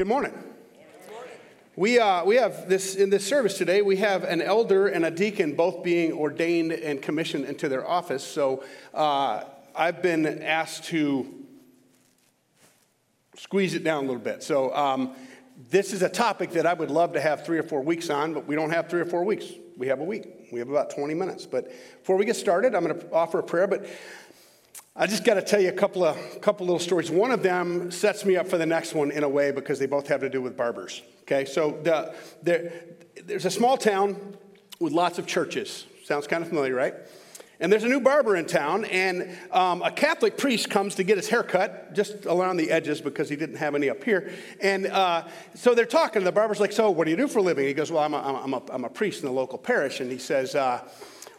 Good morning. We, uh, we have this in this service today, we have an elder and a deacon both being ordained and commissioned into their office. So uh, I've been asked to squeeze it down a little bit. So um, this is a topic that I would love to have three or four weeks on, but we don't have three or four weeks. We have a week. We have about 20 minutes. But before we get started, I'm going to offer a prayer. But I just got to tell you a couple of couple little stories. One of them sets me up for the next one in a way because they both have to do with barbers. Okay, so the, the, there's a small town with lots of churches. Sounds kind of familiar, right? And there's a new barber in town, and um, a Catholic priest comes to get his hair cut, just around the edges because he didn't have any up here. And uh, so they're talking. The barber's like, So, what do you do for a living? He goes, Well, I'm a, I'm a, I'm a priest in the local parish. And he says, uh,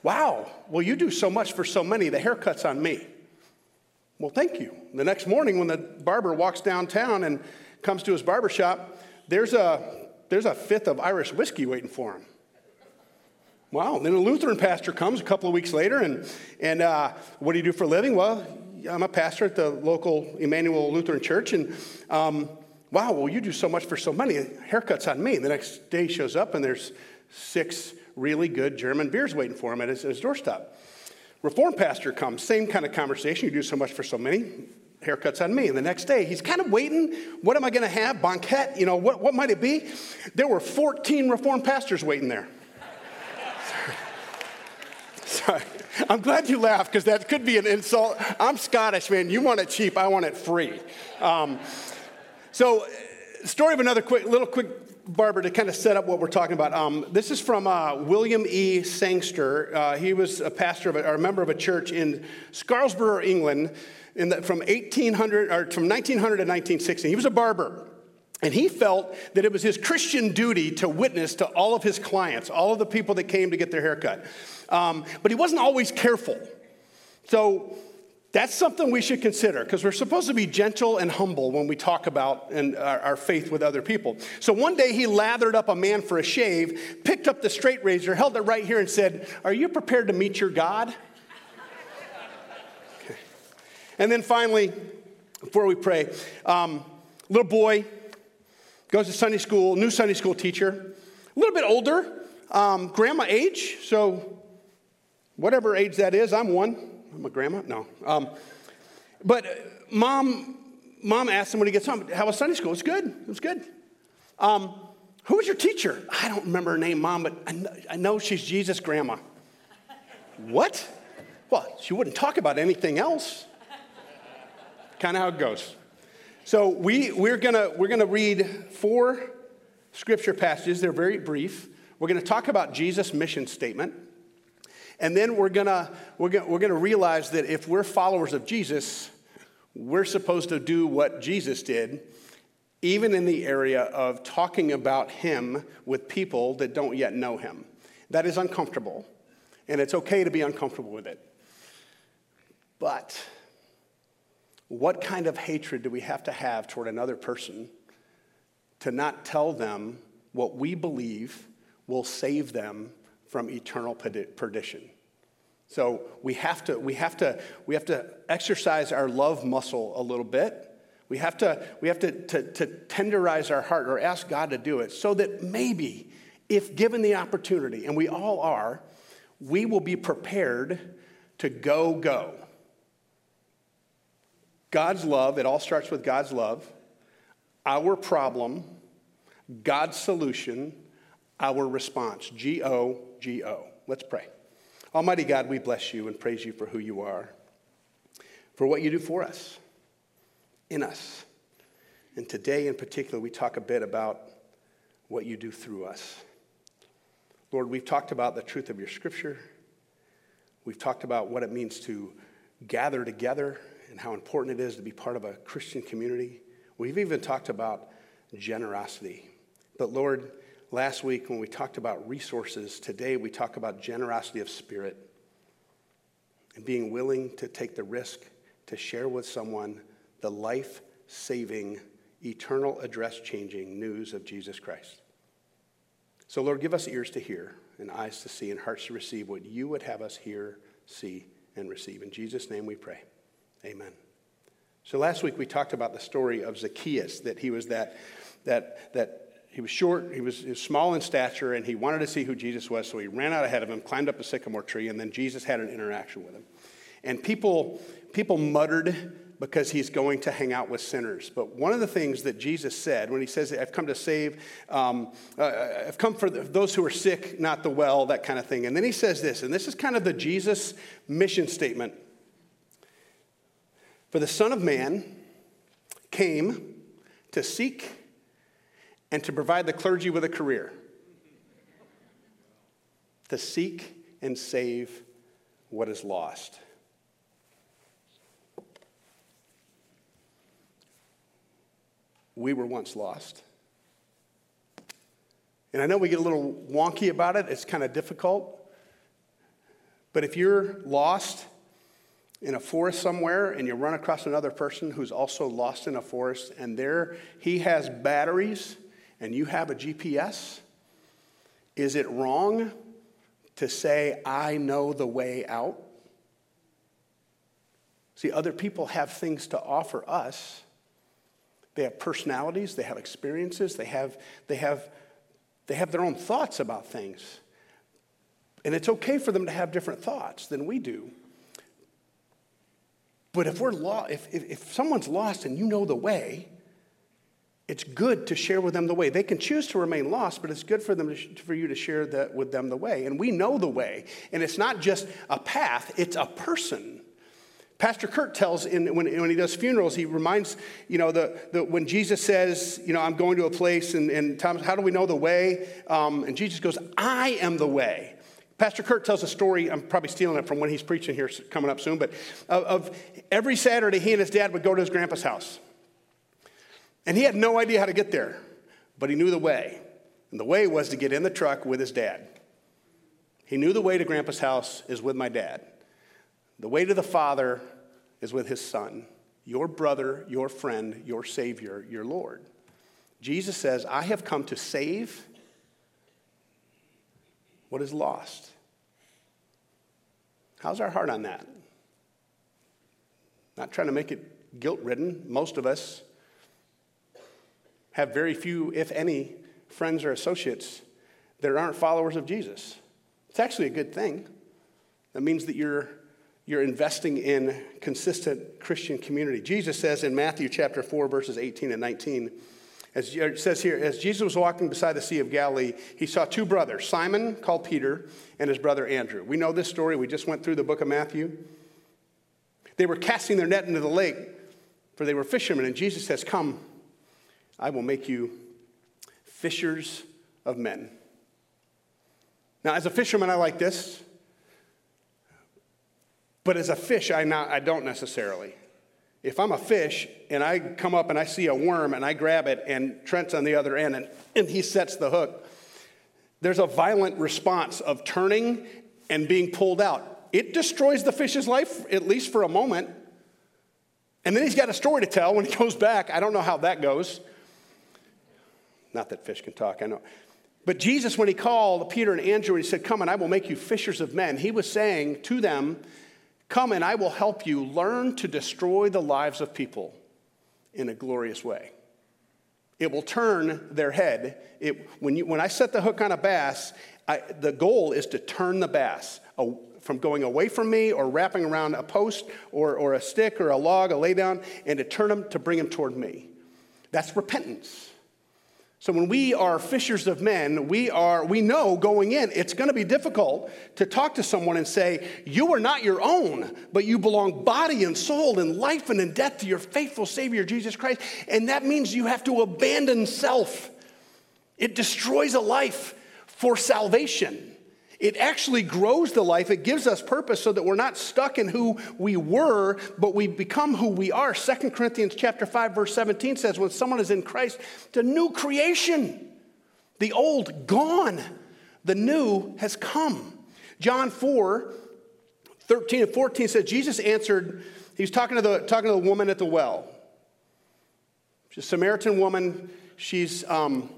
Wow, well, you do so much for so many. The haircut's on me. Well, thank you. The next morning, when the barber walks downtown and comes to his barber shop, there's a, there's a fifth of Irish whiskey waiting for him. Wow. Then a Lutheran pastor comes a couple of weeks later, and, and uh, what do you do for a living? Well, I'm a pastor at the local Emmanuel Lutheran Church, and um, wow, well, you do so much for so many. Haircuts on me. The next day shows up, and there's six really good German beers waiting for him at his, his doorstep. Reform pastor comes, same kind of conversation. You do so much for so many. Haircuts on me. And the next day, he's kind of waiting. What am I going to have? Banquet? You know, what, what might it be? There were 14 Reformed pastors waiting there. Sorry. I'm glad you laughed because that could be an insult. I'm Scottish, man. You want it cheap, I want it free. Um, so, story of another quick, little quick barber to kind of set up what we're talking about. Um, this is from uh, William E. Sangster. Uh, he was a pastor of a, or a member of a church in Scarborough, England, in the, from 1800 or from 1900 to 1960. He was a barber. And he felt that it was his Christian duty to witness to all of his clients, all of the people that came to get their haircut. Um, but he wasn't always careful. So that's something we should consider because we're supposed to be gentle and humble when we talk about and our, our, faith with other people. So one day he lathered up a man for a shave, picked up the straight razor, held it right here, and said, Are you prepared to meet your God? And then finally, before we pray, um, little boy goes to Sunday school, new Sunday school teacher, a little bit older, um, grandma age, so whatever age that is, I'm one. A grandma? No. Um, but mom, mom asked him when he gets home, how was Sunday school? It was good. It was good. Um, who was your teacher? I don't remember her name, mom, but I know, I know she's Jesus' grandma. what? Well, she wouldn't talk about anything else. kind of how it goes. So we, we're going we're gonna read four scripture passages. They're very brief. We're going to talk about Jesus' mission statement. And then we're gonna, we're gonna, we're gonna realize that if we're followers of Jesus, we're supposed to do what Jesus did, even in the area of talking about him with people that don't yet know him. That is uncomfortable, and it's okay to be uncomfortable with it. But what kind of hatred do we have to have toward another person to not tell them what we believe will save them from eternal perdition. So we have to, we have to, we have to exercise our love muscle a little bit. We have to, we have to, to, to tenderize our heart or ask God to do it so that maybe, if given the opportunity, and we all are, we will be prepared to go, go. God's love, it all starts with God's love. Our problem, God's solution, our response. G O G O. Let's pray. Almighty God, we bless you and praise you for who you are, for what you do for us, in us. And today in particular, we talk a bit about what you do through us. Lord, we've talked about the truth of your scripture. We've talked about what it means to gather together and how important it is to be part of a Christian community. We've even talked about generosity. But Lord, Last week, when we talked about resources, today we talk about generosity of spirit and being willing to take the risk to share with someone the life saving, eternal address changing news of Jesus Christ. So, Lord, give us ears to hear and eyes to see and hearts to receive what you would have us hear, see, and receive. In Jesus' name we pray. Amen. So, last week we talked about the story of Zacchaeus, that he was that that, that he was short, he was, he was, small in stature, and he wanted to see who Jesus was, so he ran out ahead of him, climbed up a sycamore tree, and then Jesus had an interaction with him. And people, people muttered because he's going to hang out with sinners. But one of the things that Jesus said when he says, I've come to save, um, uh, I've come for those who are sick, not the well, that kind of thing. And then he says this, and this is kind of the Jesus mission statement. For the Son of Man came to seek and to provide the clergy with a career, to seek and save what is lost. We were once lost. And I know we get a little wonky about it, it's kind of difficult. But if you're lost in a forest somewhere and you run across another person who's also lost in a forest and there he has batteries and you have a GPS, is it wrong to say, I know the way out? See, other people have things to offer us. They have personalities, they have experiences, they have, they have, they have their own thoughts about things. And it's okay for them to have different thoughts than we do. But if we're lo- if, if, if someone's lost and you know the way, it's good to share with them the way. They can choose to remain lost, but it's good for, them to, for you to share that with them the way. And we know the way. And it's not just a path, it's a person. Pastor Kurt tells in, when, when he does funerals, he reminds, you know, the, the, when Jesus says, you know, I'm going to a place, and, and Thomas, how do we know the way? Um, and Jesus goes, I am the way. Pastor Kurt tells a story, I'm probably stealing it from when he's preaching here coming up soon, but of, of every Saturday he and his dad would go to his grandpa's house. And he had no idea how to get there, but he knew the way. And the way was to get in the truck with his dad. He knew the way to Grandpa's house is with my dad. The way to the Father is with his Son, your brother, your friend, your Savior, your Lord. Jesus says, I have come to save what is lost. How's our heart on that? Not trying to make it guilt ridden. Most of us have very few, if any, friends or associates that aren't followers of Jesus. It's actually a good thing. That means that you're, you're investing in consistent Christian community. Jesus says in Matthew chapter 4, verses 18 and 19, as it says here, as Jesus was walking beside the Sea of Galilee, he saw two brothers, Simon, called Peter, and his brother Andrew. We know this story. We just went through the book of Matthew. They were casting their net into the lake, for they were fishermen, and Jesus says, Come, I will make you fishers of men. Now, as a fisherman, I like this. But as a fish, I, not, I don't necessarily. If I'm a fish and I come up and I see a worm and I grab it and Trent's on the other end and, and he sets the hook, there's a violent response of turning and being pulled out. It destroys the fish's life, at least for a moment. And then he's got a story to tell when he goes back. I don't know how that goes. Not that fish can talk, I know. But Jesus, when he called Peter and Andrew and he said, Come and I will make you fishers of men, he was saying to them, Come and I will help you learn to destroy the lives of people in a glorious way. It will turn their head. It, when, you, when I set the hook on a bass, I, the goal is to turn the bass from going away from me or wrapping around a post or, or a stick or a log, a laydown, and to turn them to bring them toward me. That's repentance. So when we are fishers of men, we are we know going in it's going to be difficult to talk to someone and say, "You are not your own, but you belong body and soul and life and in death to your faithful savior Jesus Christ." And that means you have to abandon self. It destroys a life for salvation. It actually grows the life. It gives us purpose so that we're not stuck in who we were, but we become who we are. 2 Corinthians chapter 5 verse 17 says when someone is in Christ, it's a new creation. The old gone. The new has come. John 4 13 and 14 says Jesus answered, he was talking to the, talking to the woman at the well. She's a Samaritan woman. She's um,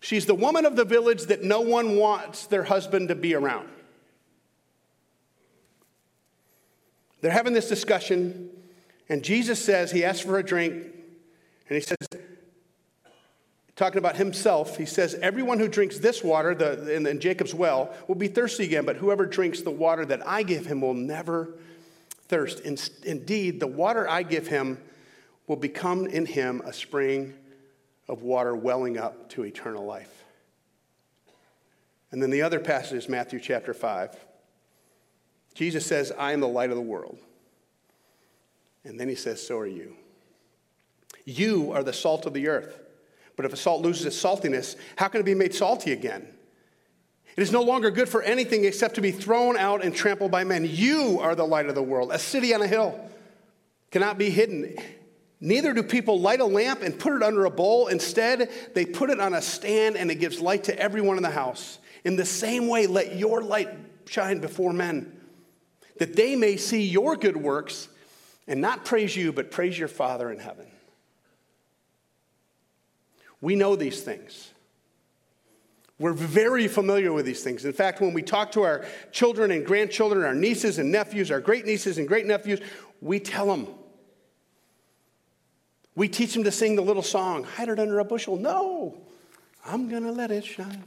She's the woman of the village that no one wants their husband to be around. They're having this discussion, and Jesus says, He asks for a drink, and He says, talking about himself, he says, Everyone who drinks this water the, in, in Jacob's well will be thirsty again, but whoever drinks the water that I give him will never thirst. In, indeed, the water I give him will become in him a spring of water welling up to eternal life. And then the other passage is Matthew chapter 5. Jesus says, I am the light of the world. And then he says, So are you. You are the salt of the earth. But if a salt loses its saltiness, how can it be made salty again? It is no longer good for anything except to be thrown out and trampled by men. You are the light of the world. A city on a hill cannot be hidden. Neither do people light a lamp and put it under a bowl. Instead, they put it on a stand and it gives light to everyone in the house. In the same way, let your light shine before men, that they may see your good works and not praise you, but praise your Father in heaven. We know these things. We're very familiar with these things. In fact, when we talk to our children and grandchildren, our nieces and nephews, our great nieces and great nephews, we tell them. We teach them to sing the little song, hide it under a bushel. No, I'm going to let it shine.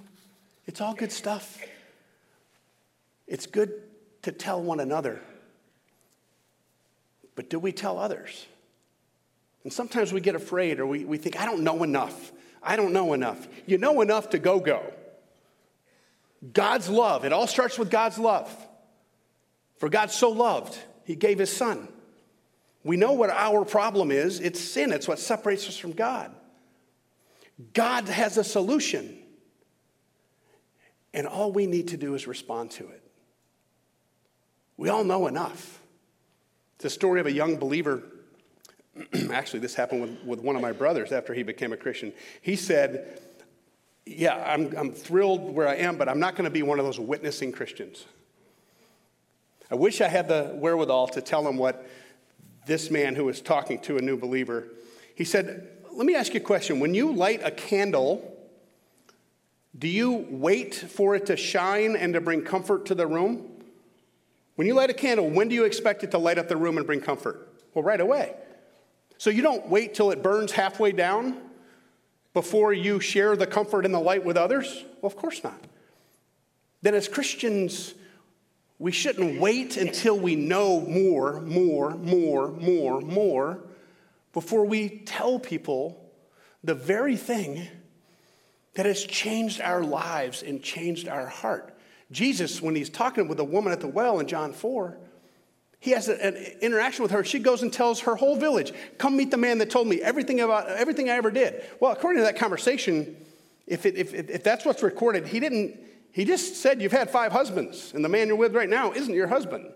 It's all good stuff. It's good to tell one another. But do we tell others? And sometimes we get afraid or we, we think, I don't know enough. I don't know enough. You know enough to go, go. God's love, it all starts with God's love. For God so loved, he gave his son. We know what our problem is it's sin, it's what separates us from God. God has a solution, and all we need to do is respond to it. We all know enough. It's a story of a young believer. Actually, this happened with, with one of my brothers after he became a Christian. He said, yeah, I'm, I'm thrilled where I am, but I'm not going to be one of those witnessing Christians. I wish I had the wherewithal to tell him what this man who was talking to a new believer, he said, Let me ask you a question. When you light a candle, do you wait for it to shine and to bring comfort to the room? When you light a candle, when do you expect it to light up the room and bring comfort? Well, right away. So you don't wait till it burns halfway down before you share the comfort and the light with others? Well, of course not. Then, as Christians, we shouldn't wait until we know more, more, more, more, more before we tell people the very thing that has changed our lives and changed our heart. Jesus, when he's talking with a woman at the well in John 4, he has an interaction with her. She goes and tells her whole village, Come meet the man that told me everything about everything I ever did. Well, according to that conversation, if, it, if, if that's what's recorded, he didn't, he just said, You've had five husbands, and the man you're with right now isn't your husband.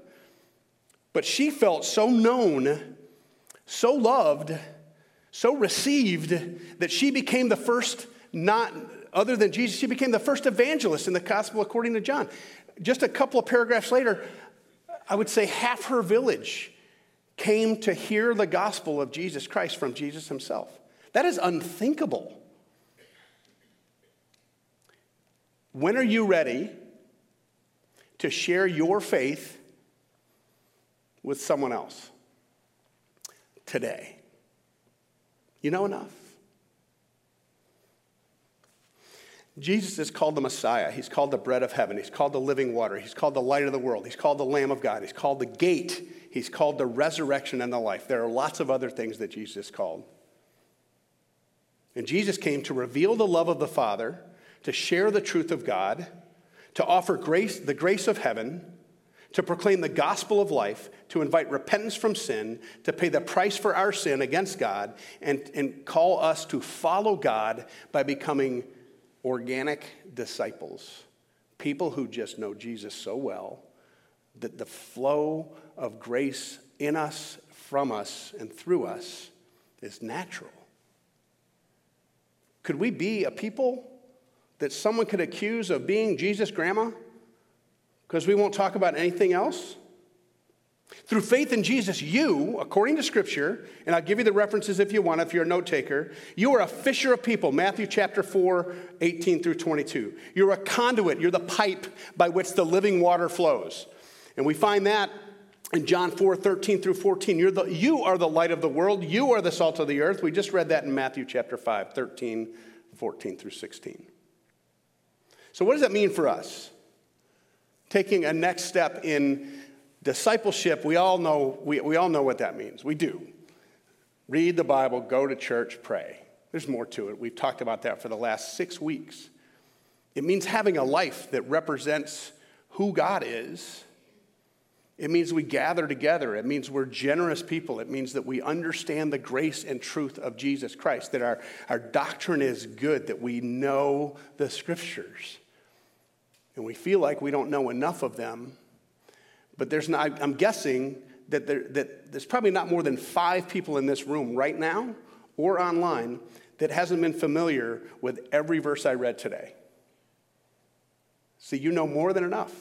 But she felt so known, so loved, so received that she became the first, not other than Jesus, she became the first evangelist in the gospel according to John. Just a couple of paragraphs later, I would say half her village came to hear the gospel of Jesus Christ from Jesus himself. That is unthinkable. When are you ready to share your faith with someone else? Today. You know enough. Jesus is called the Messiah. He's called the bread of heaven. He's called the living water. He's called the light of the world. He's called the Lamb of God. He's called the gate. He's called the resurrection and the life. There are lots of other things that Jesus called. And Jesus came to reveal the love of the Father, to share the truth of God, to offer grace, the grace of heaven, to proclaim the gospel of life, to invite repentance from sin, to pay the price for our sin against God, and, and call us to follow God by becoming organic disciples, people who just know Jesus so well that the flow of grace in us, from us, and through us is natural. Could we be a people that someone could accuse of being Jesus' grandma because we won't talk about anything else? Through faith in Jesus, you, according to Scripture, and I'll give you the references if you want, if you're a note taker, you are a fisher of people. Matthew chapter 4, 18 through 22. You're a conduit, you're the pipe by which the living water flows. And we find that in John 4, 13 through 14. You're the, you are the light of the world, you are the salt of the earth. We just read that in Matthew chapter 5, 13 14 through 16. So, what does that mean for us? Taking a next step in discipleship, we all know, we, we all know what that means. We do. Read the Bible, go to church, pray. There's more to it. We've talked about that for the last six weeks. It means having a life that represents who God is. It means we gather together. It means we're generous people. It means that we understand the grace and truth of Jesus Christ, that our, our doctrine is good, that we know the scriptures. And we feel like we don't know enough of them. But there's not, I'm guessing that, there, that there's probably not more than five people in this room right now or online that hasn't been familiar with every verse I read today. See, you know more than enough.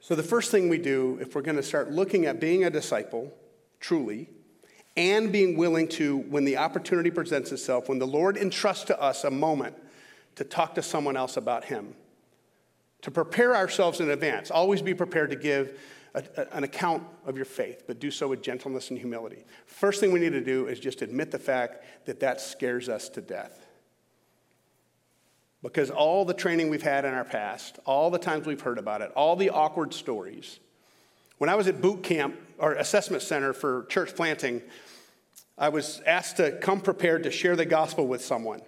So, the first thing we do, if we're going to start looking at being a disciple, truly, and being willing to, when the opportunity presents itself, when the Lord entrusts to us a moment to talk to someone else about Him, to prepare ourselves in advance, always be prepared to give a, a, an account of your faith, but do so with gentleness and humility. First thing we need to do is just admit the fact that that scares us to death. Because all the training we've had in our past, all the times we've heard about it, all the awkward stories. When I was at boot camp or assessment center for church planting, I was asked to come prepared to share the gospel with someone.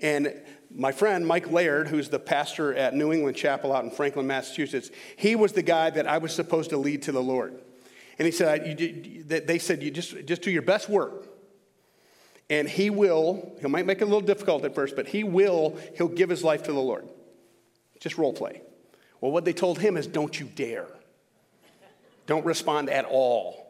And my friend Mike Laird, who's the pastor at New England Chapel out in Franklin, Massachusetts, he was the guy that I was supposed to lead to the Lord. And he said, they said, you just, just do your best work. And he will, he might make it a little difficult at first, but he will, he'll give his life to the Lord. Just role play. Well, what they told him is don't you dare. Don't respond at all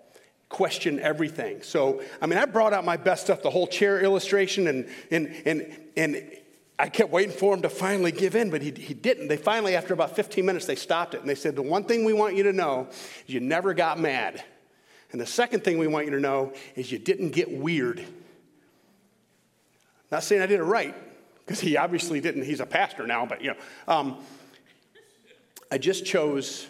question everything. So, I mean, I brought out my best stuff, the whole chair illustration, and, and, and, and I kept waiting for him to finally give in, but he, he didn't. They finally, after about 15 minutes, they stopped it and they said, The one thing we want you to know is you never got mad. And the second thing we want you to know is you didn't get weird. Not saying I did it right, because he obviously didn't. He's a pastor now, but you know. Um, I just chose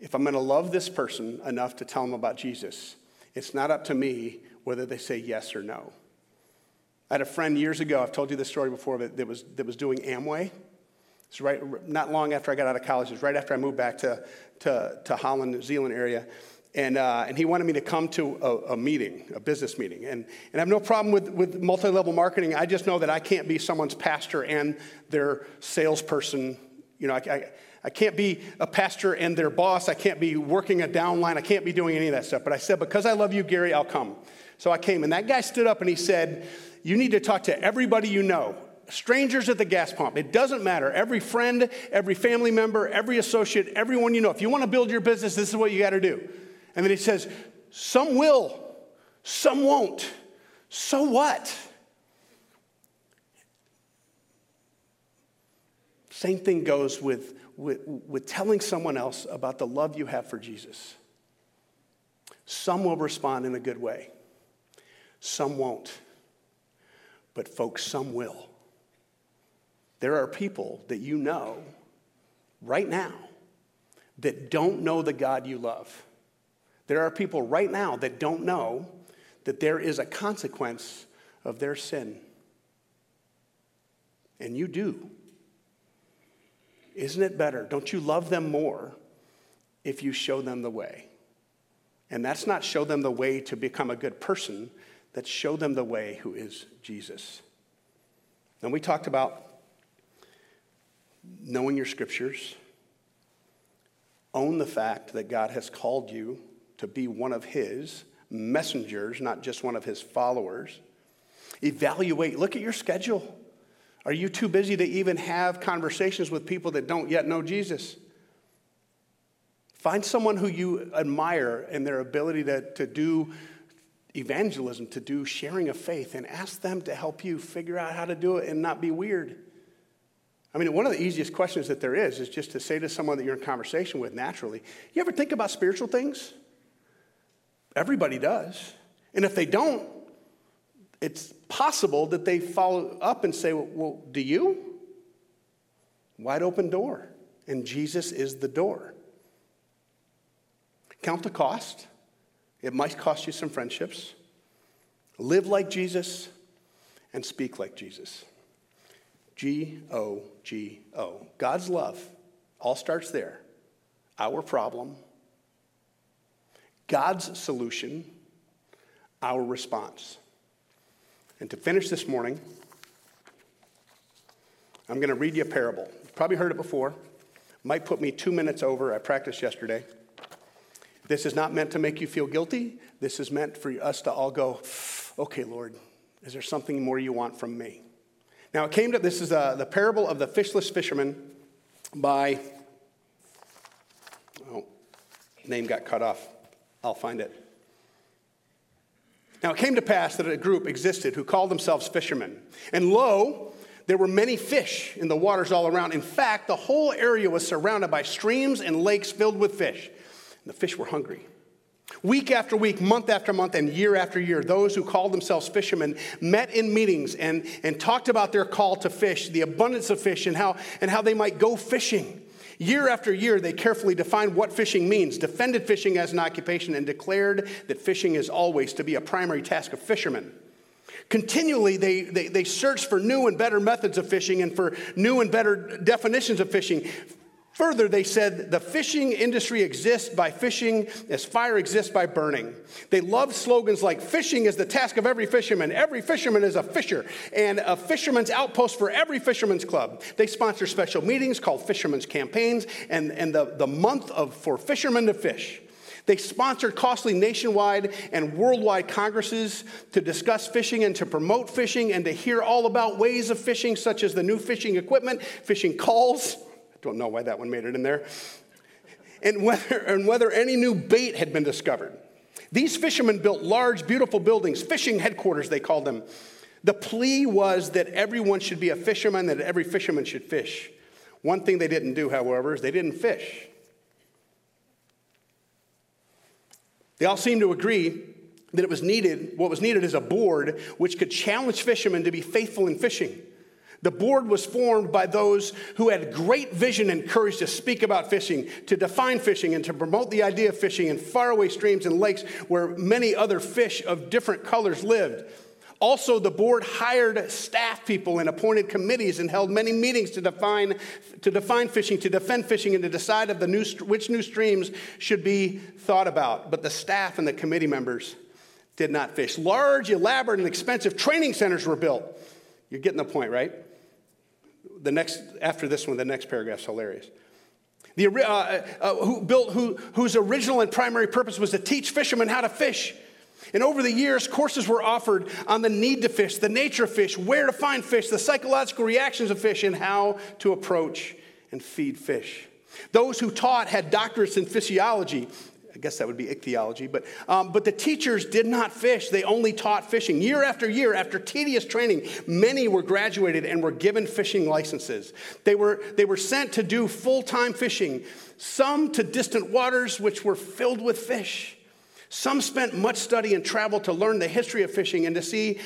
if I'm going to love this person enough to tell them about Jesus, it's not up to me whether they say yes or no. I had a friend years ago, I've told you this story before, that, was, that was doing Amway. It's right, not long after I got out of college. It was right after I moved back to, to, to Holland, New Zealand area. And, uh, and he wanted me to come to a, a, meeting, a business meeting. And, and I have no problem with, with multi level marketing. I just know that I can't be someone's pastor and their salesperson. You know, I, I, I can't be a pastor and their boss. I can't be working a downline. I can't be doing any of that stuff. But I said, because I love you, Gary, I'll come. So I came. And that guy stood up and he said, You need to talk to everybody you know. Strangers at the gas pump. It doesn't matter. Every friend, every family member, every associate, everyone you know. If you want to build your business, this is what you got to do. And then he says, Some will, some won't. So what? Same thing goes with with, with telling someone else about the love you have for Jesus. Some will respond in a good way, some won't. But, folks, some will. There are people that you know right now that don't know the God you love. There are people right now that don't know that there is a consequence of their sin. And you do. Isn't it better? Don't you love them more if you show them the way? And that's not show them the way to become a good person, that's show them the way who is Jesus. And we talked about knowing your scriptures, own the fact that God has called you to be one of His messengers, not just one of His followers. Evaluate, look at your schedule. Are you too busy to even have conversations with people that don't yet know Jesus? Find someone who you admire in their ability to, to do evangelism, to do sharing of faith, and ask them to help you figure out how to do it and not be weird. I mean, one of the easiest questions that there is is just to say to someone that you're in conversation with naturally, you ever think about spiritual things? Everybody does. And if they don't, it's possible that they follow up and say, Well, do you? Wide open door. And Jesus is the door. Count the cost. It might cost you some friendships. live like Jesus, and speak like Jesus. G O G O. God's love all starts there. Our problem, God's solution, our response. And to finish this morning, I'm going to read you a parable. You've probably heard it before. Might put me two minutes over. I practiced yesterday. This is not meant to make you feel guilty. This is meant for us to all go, okay, Lord, is there something more you want from me? Now, it came to this is uh, the parable of the fishless fisherman by, oh, name got cut off. I'll find it. Now, it came to pass that a group existed who called themselves fishermen. And lo, there were many fish in the waters all around. In fact, the whole area was surrounded by streams and lakes filled with fish. And the fish were hungry. Week after week, month after month, and year after year, those who called themselves fishermen met in meetings and, and talked about their call to fish, the abundance of fish, and how, and how they might go fishing. Year after year, they carefully defined what fishing means, defended fishing as an occupation, and declared that fishing is always to be a primary task of fishermen. Continually, they, they, they searched for new and better methods of fishing and for new and better definitions of fishing. Further, they said the fishing industry exists by fishing as fire exists by burning. They loved slogans like fishing is the task of every fisherman, every fisherman is a fisher, and a fisherman's outpost for every fisherman's club. They sponsor special meetings called fishermen's campaigns and, and the, the month of for fishermen to fish. They sponsored costly nationwide and worldwide congresses to discuss fishing and to promote fishing and to hear all about ways of fishing, such as the new fishing equipment, fishing calls don't know why that one made it in there. And whether, and whether any new bait had been discovered. These fishermen built large, beautiful buildings, fishing headquarters, they called them. The plea was that everyone should be a fisherman, that every fisherman should fish. One thing they didn't do, however, is they didn't fish. They all seemed to agree that it was needed, what was needed is a board which could challenge fishermen to be faithful in fishing. The board was formed by those who had great vision and courage to speak about fishing, to define fishing, and to promote the idea of fishing in faraway streams and lakes where many other fish of different colors lived. Also, the board hired staff people and appointed committees and held many meetings to define, to define fishing, to defend fishing, and to decide of the new, which new streams should be thought about. But the staff and the committee members did not fish. Large, elaborate, and expensive training centers were built. You're getting the point, right? The next, after this one, the next paragraph is hilarious. The, uh, uh, uh, who built, who, whose original and primary purpose was to teach fishermen how to fish. And over the years, courses were offered on the need to fish, the nature of fish, where to find fish, the psychological reactions of fish, and how to approach and feed fish. Those who taught had doctorates in fishology, guess that would be ichthyology, but, um, but the teachers did not fish. They only taught fishing. Year after year, after tedious training, many were graduated and were given fishing licenses. They were, they were sent to do full time fishing, some to distant waters which were filled with fish. Some spent much study and travel to learn the history of fishing and to see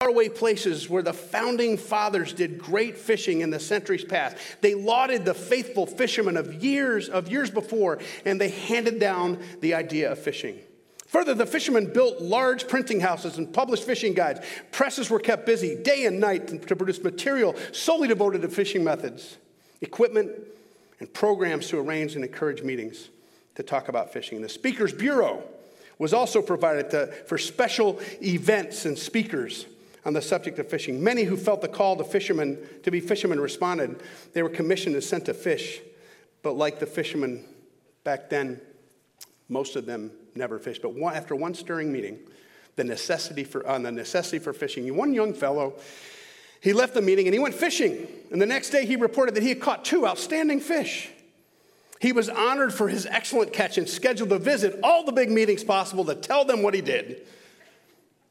faraway places where the founding fathers did great fishing in the centuries past. They lauded the faithful fishermen of years of years before and they handed down the idea of fishing. Further, the fishermen built large printing houses and published fishing guides. Presses were kept busy day and night to produce material solely devoted to fishing methods, equipment, and programs to arrange and encourage meetings to talk about fishing. The Speakers Bureau was also provided to, for special events and speakers on the subject of fishing. Many who felt the call to fishermen to be fishermen responded. They were commissioned and sent to fish, but like the fishermen back then, most of them never fished. But one, after one stirring meeting, the necessity for, on the necessity for fishing, one young fellow, he left the meeting and he went fishing. And the next day he reported that he had caught two outstanding fish. He was honored for his excellent catch and scheduled to visit all the big meetings possible to tell them what he did.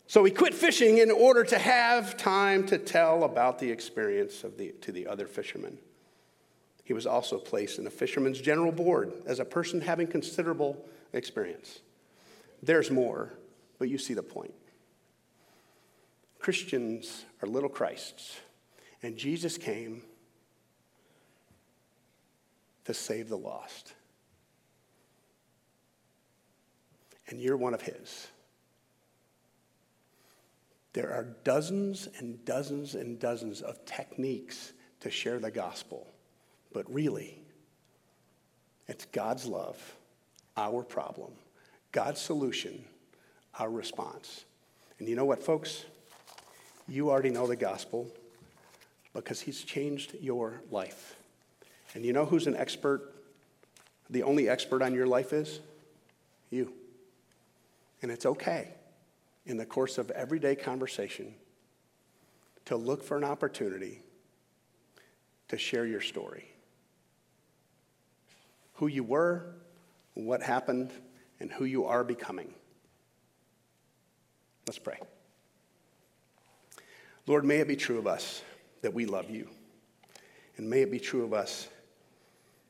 So he quit fishing in order to have time to tell about the experience of the, to the other fishermen. He was also placed in the fishermen's general board as a person having considerable experience. There's more, but you see the point. Christians are little Christs, and Jesus came to save the lost. And you're one of his. There are dozens and dozens and dozens of techniques to share the gospel, but really, it's God's love, our problem, God's solution, our response. And you know what, folks? You already know the gospel because He's changed your life. And you know who's an expert? The only expert on your life is? You. And it's okay in the course of everyday conversation to look for an opportunity to share your story. Who you were, what happened, and who you are becoming. Let's pray. Lord, may it be true of us that we love you. And may it be true of us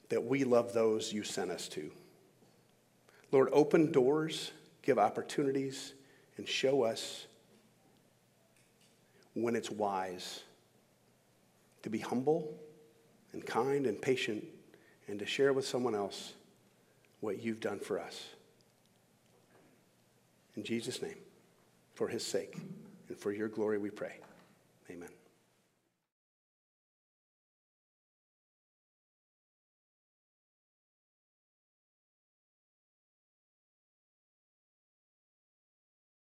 that we love those you sent us to. Lord, open doors, give opportunities, and show us when it's wise to be humble and kind and patient and to share with someone else what you've done for us. In Jesus' name, for his sake and for your glory, we pray. Amen.